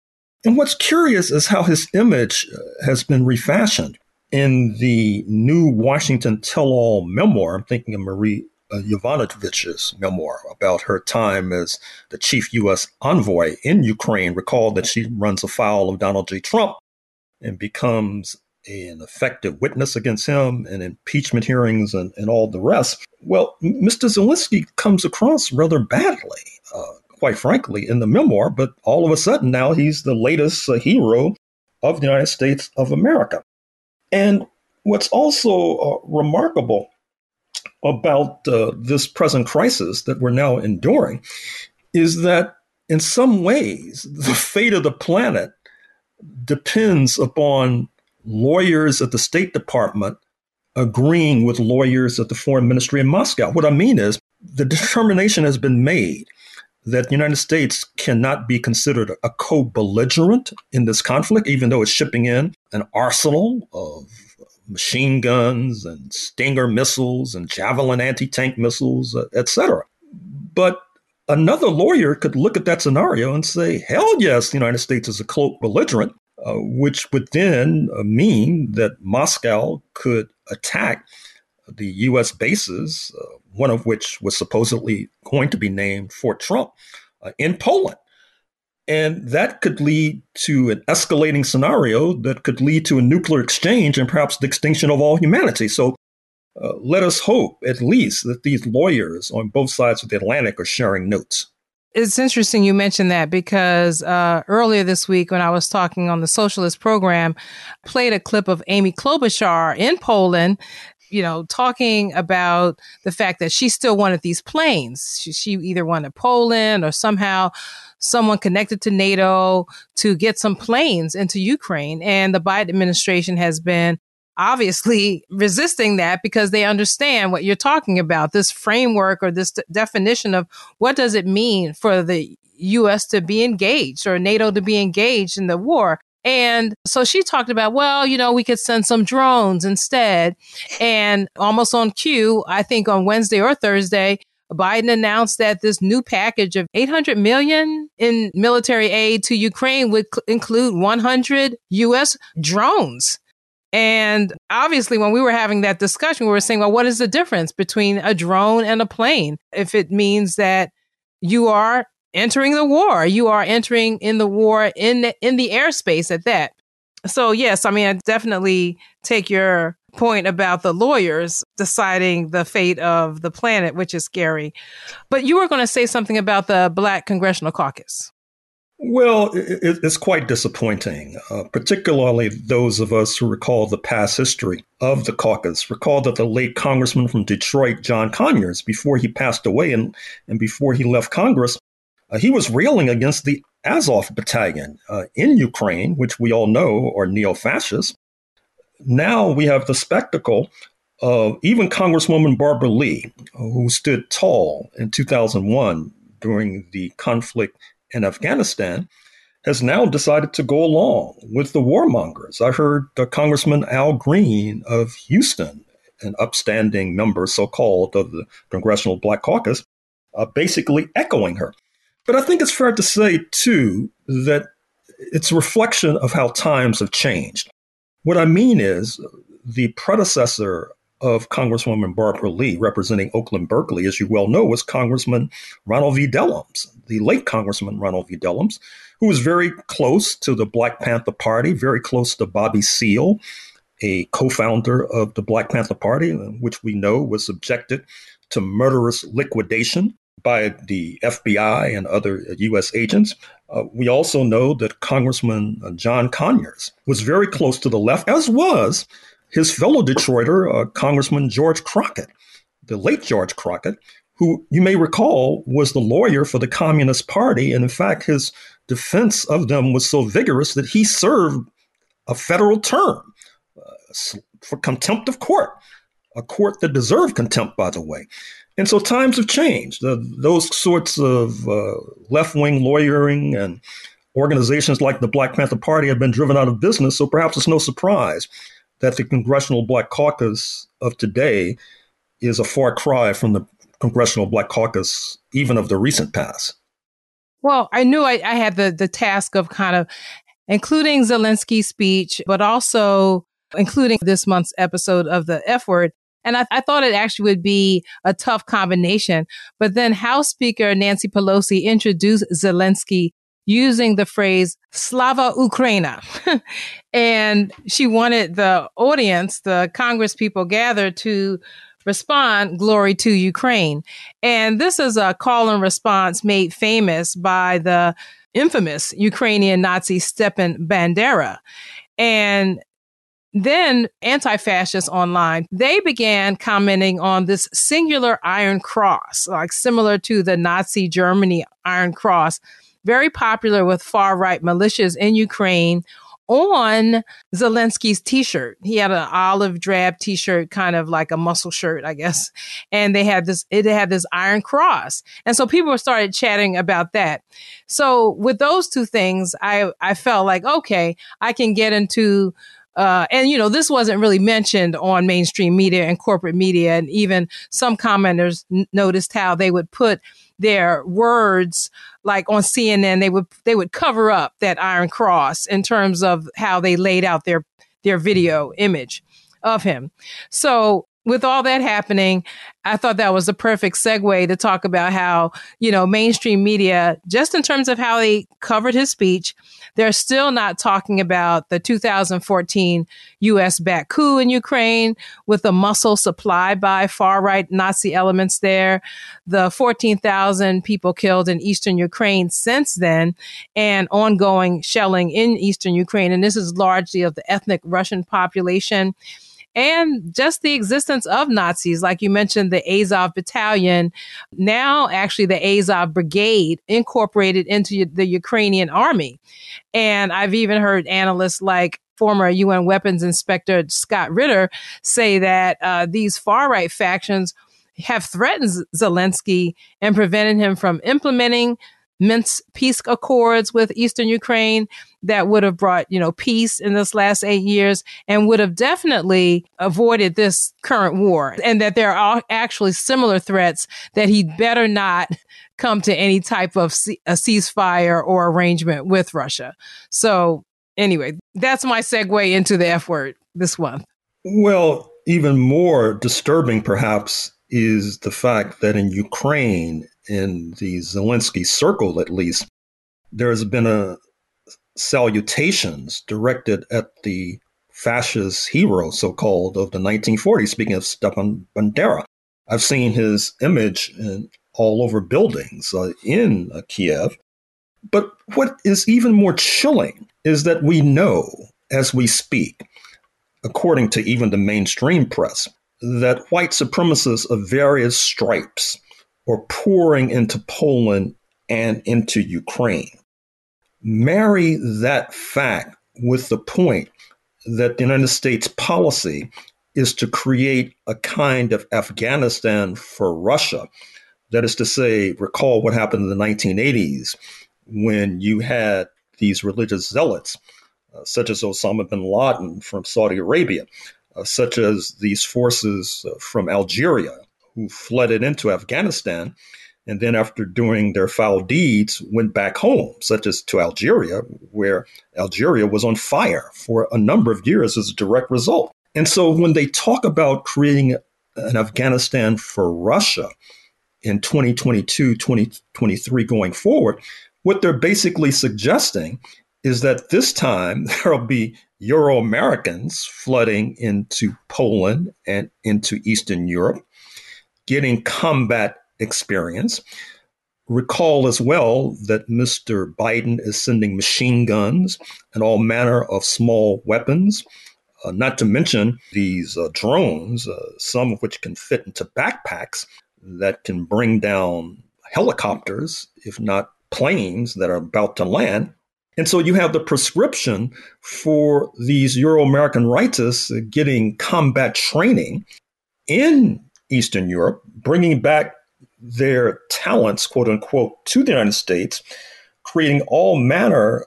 And what's curious is how his image uh, has been refashioned. In the new Washington Tell All memoir, I'm thinking of Marie uh, Yovanovitch's memoir about her time as the chief U.S. envoy in Ukraine, recalled that she runs afoul of Donald J. Trump and becomes an effective witness against him in impeachment hearings and, and all the rest. Well, Mr. Zelensky comes across rather badly. Uh, quite frankly, in the memoir, but all of a sudden now he's the latest uh, hero of the United States of America. And what's also uh, remarkable about uh, this present crisis that we're now enduring is that in some ways, the fate of the planet depends upon lawyers at the State Department agreeing with lawyers at the Foreign Ministry in Moscow. What I mean is, the determination has been made that the United States cannot be considered a co belligerent in this conflict, even though it's shipping in an arsenal of machine guns and Stinger missiles and Javelin anti tank missiles, uh, etc. But another lawyer could look at that scenario and say, hell yes, the United States is a co belligerent, uh, which would then uh, mean that Moscow could attack the U.S. bases, uh, one of which was supposedly going to be named Fort Trump uh, in Poland. And that could lead to an escalating scenario that could lead to a nuclear exchange and perhaps the extinction of all humanity. So uh, let us hope, at least, that these lawyers on both sides of the Atlantic are sharing notes. It's interesting you mentioned that because uh, earlier this week, when I was talking on the Socialist program, played a clip of Amy Klobuchar in Poland you know, talking about the fact that she still wanted these planes. She, she, either wanted Poland or somehow someone connected to NATO to get some planes into Ukraine. And the Biden administration has been obviously resisting that because they understand what you're talking about this framework or this definition of what does it mean for the US to be engaged or NATO to be engaged in the war. And so she talked about, well, you know, we could send some drones instead. And almost on cue, I think on Wednesday or Thursday, Biden announced that this new package of 800 million in military aid to Ukraine would cl- include 100 US drones. And obviously, when we were having that discussion, we were saying, well, what is the difference between a drone and a plane? If it means that you are entering the war, you are entering in the war in the, in the airspace at that. So, yes, I mean, I definitely take your point about the lawyers deciding the fate of the planet, which is scary. But you were going to say something about the Black Congressional Caucus. Well, it, it's quite disappointing, uh, particularly those of us who recall the past history of the caucus. Recall that the late congressman from Detroit, John Conyers, before he passed away and, and before he left Congress, uh, he was railing against the Azov battalion uh, in Ukraine, which we all know are neo fascists. Now we have the spectacle of even Congresswoman Barbara Lee, who stood tall in 2001 during the conflict in Afghanistan has now decided to go along with the warmongers. I heard uh, Congressman Al Green of Houston, an upstanding member, so called, of the Congressional Black Caucus, uh, basically echoing her. But I think it's fair to say, too, that it's a reflection of how times have changed. What I mean is the predecessor of Congresswoman Barbara Lee, representing Oakland Berkeley, as you well know, was Congressman Ronald V. Dellums, the late Congressman Ronald V. Dellums, who was very close to the Black Panther Party, very close to Bobby Seale, a co founder of the Black Panther Party, which we know was subjected to murderous liquidation by the FBI and other U.S. agents. Uh, we also know that Congressman John Conyers was very close to the left, as was his fellow Detroiter, uh, Congressman George Crockett, the late George Crockett, who you may recall was the lawyer for the Communist Party. And in fact, his defense of them was so vigorous that he served a federal term uh, for contempt of court, a court that deserved contempt, by the way. And so times have changed. Uh, those sorts of uh, left wing lawyering and organizations like the Black Panther Party have been driven out of business. So perhaps it's no surprise that the Congressional Black Caucus of today is a far cry from the Congressional Black Caucus, even of the recent past. Well, I knew I, I had the, the task of kind of including Zelensky's speech, but also including this month's episode of the F word. And I, I, thought it actually would be a tough combination. But then House Speaker Nancy Pelosi introduced Zelensky using the phrase Slava Ukraina. and she wanted the audience, the Congress people gathered to respond, glory to Ukraine. And this is a call and response made famous by the infamous Ukrainian Nazi Stepan Bandera. And then anti-fascists online, they began commenting on this singular Iron Cross, like similar to the Nazi Germany Iron Cross, very popular with far right militias in Ukraine on Zelensky's t-shirt. He had an olive drab t-shirt, kind of like a muscle shirt, I guess. And they had this, it had this iron cross. And so people started chatting about that. So with those two things, I, I felt like, okay, I can get into uh, and you know, this wasn't really mentioned on mainstream media and corporate media, and even some commenters n- noticed how they would put their words like on CNN they would they would cover up that iron cross in terms of how they laid out their their video image of him. So with all that happening, I thought that was a perfect segue to talk about how, you know, mainstream media, just in terms of how they covered his speech, they're still not talking about the 2014 US backed coup in Ukraine with the muscle supplied by far right Nazi elements there, the 14,000 people killed in eastern Ukraine since then, and ongoing shelling in eastern Ukraine. And this is largely of the ethnic Russian population and just the existence of Nazis, like you mentioned, the Azov Battalion, now actually the Azov Brigade incorporated into the Ukrainian army. And I've even heard analysts like former UN weapons inspector Scott Ritter say that uh, these far right factions have threatened Zelensky and prevented him from implementing Minsk peace accords with Eastern Ukraine that would have brought, you know, peace in this last eight years and would have definitely avoided this current war. And that there are actually similar threats that he'd better not come to any type of a ceasefire or arrangement with Russia. So anyway, that's my segue into the F word this month. Well, even more disturbing, perhaps, is the fact that in Ukraine, in the Zelensky circle at least, there has been a salutations directed at the fascist hero, so called, of the 1940s, speaking of Stepan Bandera. I've seen his image in, all over buildings uh, in uh, Kiev. But what is even more chilling is that we know as we speak, according to even the mainstream press, that white supremacists of various stripes are pouring into Poland and into Ukraine. Marry that fact with the point that the United States policy is to create a kind of Afghanistan for Russia. That is to say, recall what happened in the 1980s when you had these religious zealots, uh, such as Osama bin Laden from Saudi Arabia, uh, such as these forces uh, from Algeria who flooded into Afghanistan and then after doing their foul deeds went back home such as to algeria where algeria was on fire for a number of years as a direct result. And so when they talk about creating an afghanistan for russia in 2022 2023 going forward what they're basically suggesting is that this time there'll be Euro Americans flooding into Poland and into Eastern Europe, getting combat experience. Recall as well that Mr. Biden is sending machine guns and all manner of small weapons, uh, not to mention these uh, drones, uh, some of which can fit into backpacks that can bring down helicopters, if not planes that are about to land. And so you have the prescription for these Euro American rightists getting combat training in Eastern Europe, bringing back their talents, quote unquote, to the United States, creating all manner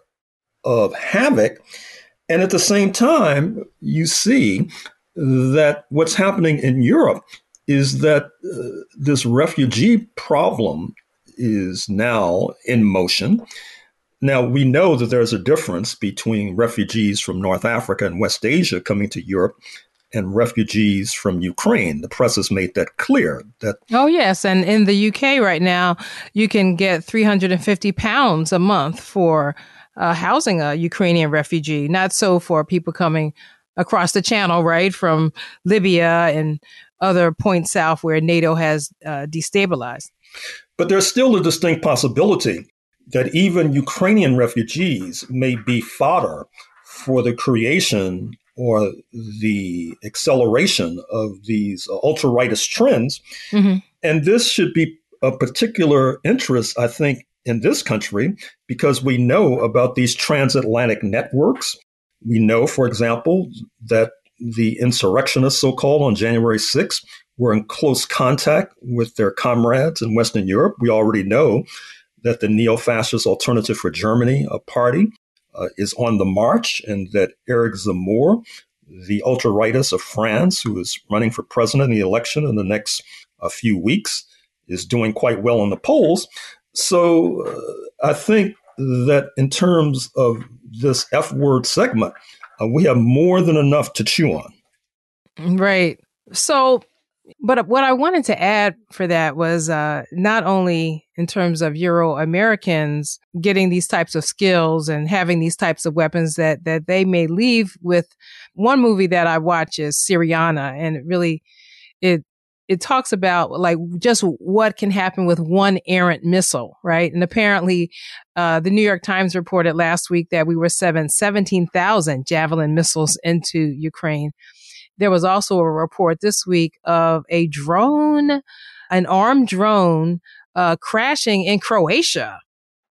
of havoc. And at the same time, you see that what's happening in Europe is that uh, this refugee problem is now in motion. Now, we know that there's a difference between refugees from North Africa and West Asia coming to Europe and refugees from Ukraine. The press has made that clear. That oh yes, and in the UK right now, you can get 350 pounds a month for uh, housing a Ukrainian refugee. Not so for people coming across the channel, right, from Libya and other points south where NATO has uh, destabilized. But there's still a distinct possibility that even Ukrainian refugees may be fodder for the creation or the acceleration of these ultra rightist trends. Mm-hmm. And this should be of particular interest, I think, in this country because we know about these transatlantic networks. We know, for example, that the insurrectionists, so called, on January 6th were in close contact with their comrades in Western Europe. We already know that the neo fascist Alternative for Germany a party uh, is on the march and that Eric Zemmour, the ultra rightist of France, who is running for president in the election in the next uh, few weeks, is doing quite well in the polls. So uh, I think that in terms of this F word segment, uh, we have more than enough to chew on. Right. So, but what I wanted to add for that was uh, not only in terms of Euro Americans getting these types of skills and having these types of weapons that that they may leave with. One movie that I watch is Syriana, and it really it it talks about like just what can happen with one errant missile, right? And apparently, uh, the New York Times reported last week that we were seven, 17,000 Javelin missiles into Ukraine. There was also a report this week of a drone, an armed drone, uh, crashing in Croatia.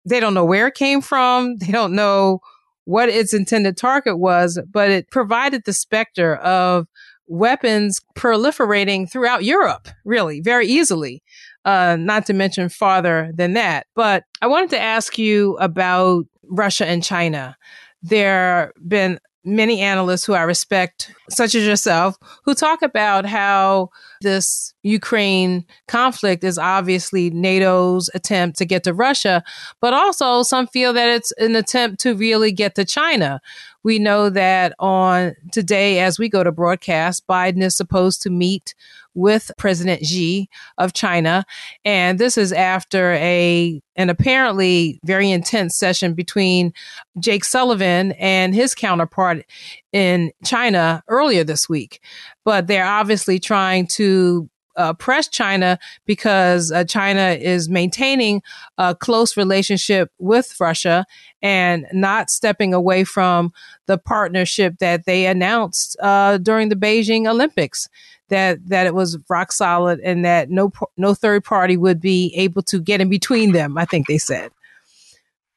They don't know where it came from. They don't know what its intended target was, but it provided the specter of weapons proliferating throughout Europe, really, very easily. Uh, not to mention farther than that. But I wanted to ask you about Russia and China. There have been many analysts who I respect, such as yourself, who talk about how this Ukraine conflict is obviously NATO's attempt to get to Russia, but also some feel that it's an attempt to really get to China. We know that on today, as we go to broadcast, Biden is supposed to meet with President Xi of China. And this is after a an apparently very intense session between Jake Sullivan and his counterpart in China earlier this week. But they're obviously trying to uh, press China because uh, China is maintaining a close relationship with Russia and not stepping away from the partnership that they announced uh, during the Beijing Olympics. That that it was rock solid and that no no third party would be able to get in between them. I think they said.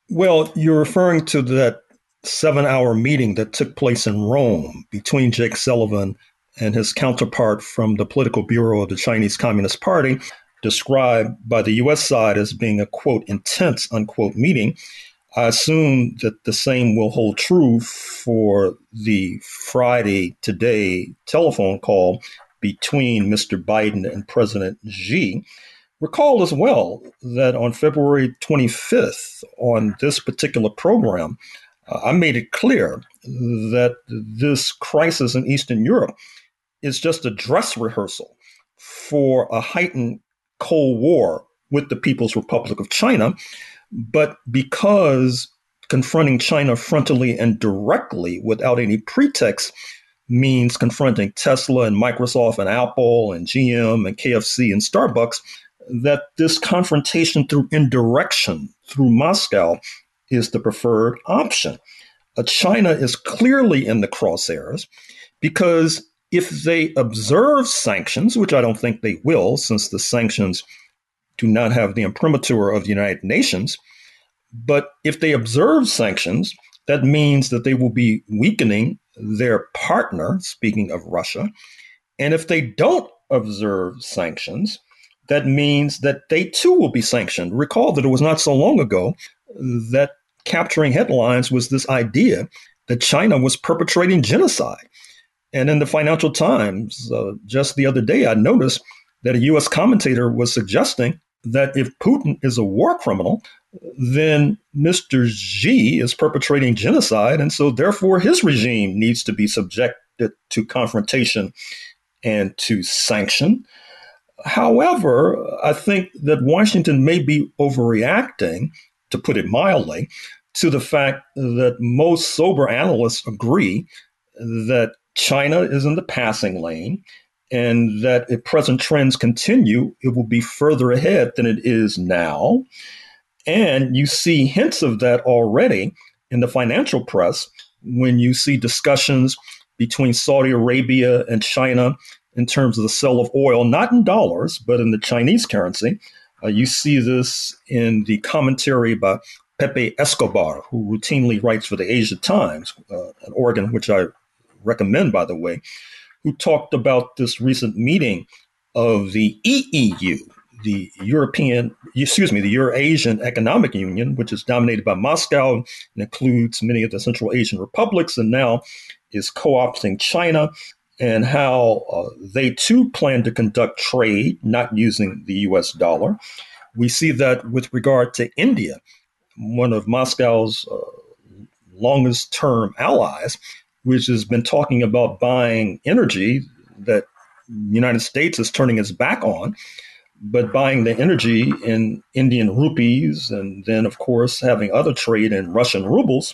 Well, you're referring to that seven hour meeting that took place in Rome between Jake Sullivan and his counterpart from the political bureau of the Chinese Communist Party, described by the U.S. side as being a quote intense unquote meeting. I assume that the same will hold true for the Friday today telephone call between Mr. Biden and President Xi. Recall as well that on February 25th, on this particular program, uh, I made it clear that this crisis in Eastern Europe is just a dress rehearsal for a heightened Cold War with the People's Republic of China. But because confronting China frontally and directly without any pretext means confronting Tesla and Microsoft and Apple and GM and KFC and Starbucks, that this confrontation through indirection through Moscow is the preferred option. Uh, China is clearly in the crosshairs because if they observe sanctions, which I don't think they will, since the sanctions do not have the imprimatur of the United Nations, but if they observe sanctions, that means that they will be weakening their partner, speaking of Russia. And if they don't observe sanctions, that means that they too will be sanctioned. Recall that it was not so long ago that capturing headlines was this idea that China was perpetrating genocide. And in the Financial Times, uh, just the other day, I noticed that a U.S. commentator was suggesting that if Putin is a war criminal, then Mr. Xi is perpetrating genocide. And so, therefore, his regime needs to be subjected to confrontation and to sanction. However, I think that Washington may be overreacting, to put it mildly, to the fact that most sober analysts agree that China is in the passing lane, and that if present trends continue, it will be further ahead than it is now. And you see hints of that already in the financial press when you see discussions between Saudi Arabia and China in terms of the sale of oil, not in dollars, but in the Chinese currency. Uh, you see this in the commentary by Pepe Escobar, who routinely writes for the Asia Times, uh, an organ which I recommend, by the way, who talked about this recent meeting of the EEU, the European, excuse me, the Eurasian Economic Union, which is dominated by Moscow and includes many of the Central Asian republics, and now is co-opting China, and how uh, they too plan to conduct trade not using the U.S. dollar. We see that with regard to India, one of Moscow's uh, longest term allies, which has been talking about buying energy that the United States is turning its back on, but buying the energy in Indian rupees and then, of course, having other trade in Russian rubles.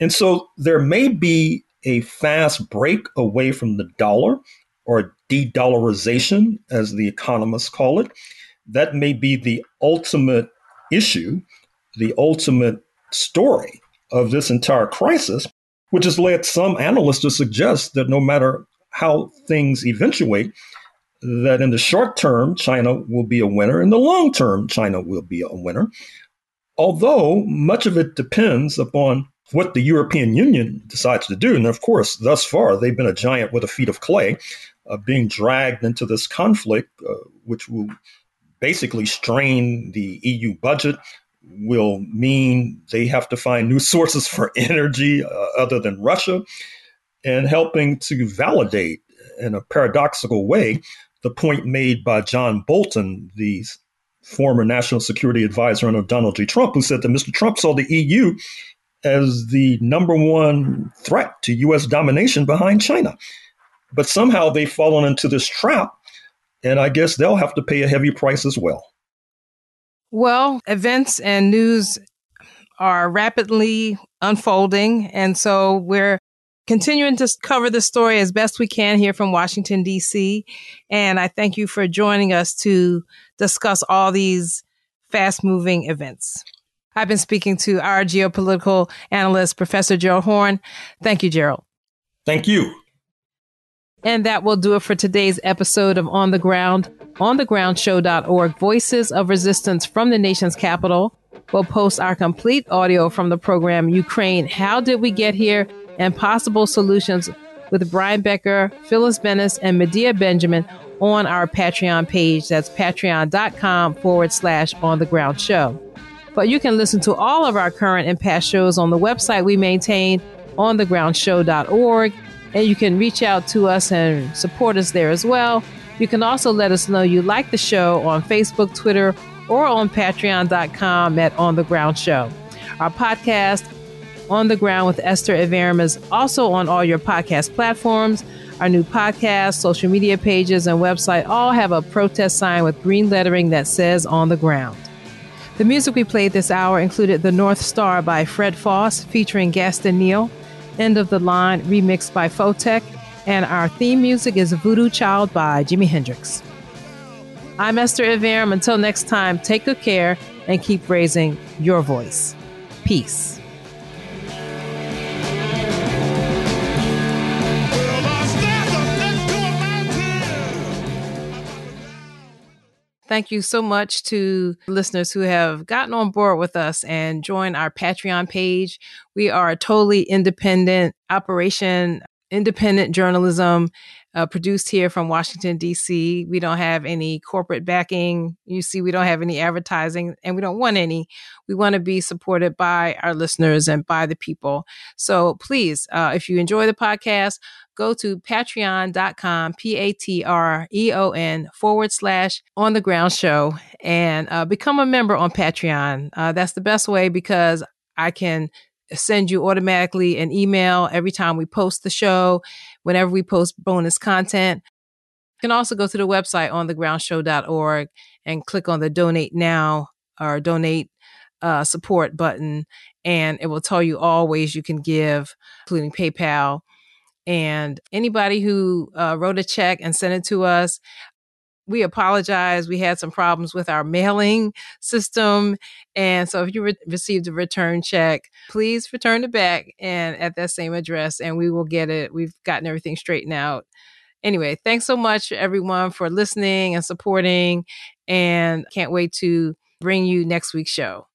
And so there may be a fast break away from the dollar or de dollarization, as the economists call it. That may be the ultimate issue, the ultimate story of this entire crisis, which has led some analysts to suggest that no matter how things eventuate, that in the short term, China will be a winner. In the long term, China will be a winner. Although much of it depends upon what the European Union decides to do. And of course, thus far, they've been a giant with a feet of clay, uh, being dragged into this conflict, uh, which will basically strain the EU budget, will mean they have to find new sources for energy uh, other than Russia, and helping to validate in a paradoxical way the point made by John Bolton, the former national security advisor under Donald J. Trump, who said that Mr. Trump saw the EU as the number one threat to U.S. domination behind China. But somehow they've fallen into this trap, and I guess they'll have to pay a heavy price as well. Well, events and news are rapidly unfolding, and so we're continuing to cover the story as best we can here from Washington, D.C. And I thank you for joining us to discuss all these fast moving events. I've been speaking to our geopolitical analyst, Professor Gerald Horne. Thank you, Gerald. Thank you. And that will do it for today's episode of On the Ground. OnTheGroundShow.org, Voices of Resistance from the Nation's Capital. We'll post our complete audio from the program Ukraine How Did We Get Here? And Possible Solutions with Brian Becker, Phyllis Bennis, and Medea Benjamin on our Patreon page. That's patreon.com forward slash on the ground show. But you can listen to all of our current and past shows on the website we maintain, onthegroundshow.org. And you can reach out to us and support us there as well. You can also let us know you like the show on Facebook, Twitter, or on patreon.com at On the Ground Show. Our podcast, On the Ground with Esther Iverem, is also on all your podcast platforms. Our new podcast, social media pages, and website all have a protest sign with green lettering that says On the Ground. The music we played this hour included The North Star by Fred Foss featuring Gaston Neal, End of the Line remixed by Photek, and our theme music is Voodoo Child by Jimi Hendrix. I'm Esther Iverem. Until next time, take good care and keep raising your voice. Peace. Thank you so much to listeners who have gotten on board with us and joined our Patreon page. We are a totally independent operation, independent journalism uh, produced here from Washington, D.C. We don't have any corporate backing. You see, we don't have any advertising and we don't want any. We want to be supported by our listeners and by the people. So please, uh, if you enjoy the podcast, go to patreon.com, P A T R E O N forward slash on the ground show and uh, become a member on Patreon. Uh, that's the best way because I can send you automatically an email every time we post the show, whenever we post bonus content. You can also go to the website on the ground thegroundshow.org and click on the donate now or donate uh, support button, and it will tell you all ways you can give, including PayPal. And anybody who uh, wrote a check and sent it to us, we apologize. We had some problems with our mailing system. And so if you re- received a return check, please return it back and at that same address and we will get it. We've gotten everything straightened out. Anyway, thanks so much everyone for listening and supporting and can't wait to bring you next week's show.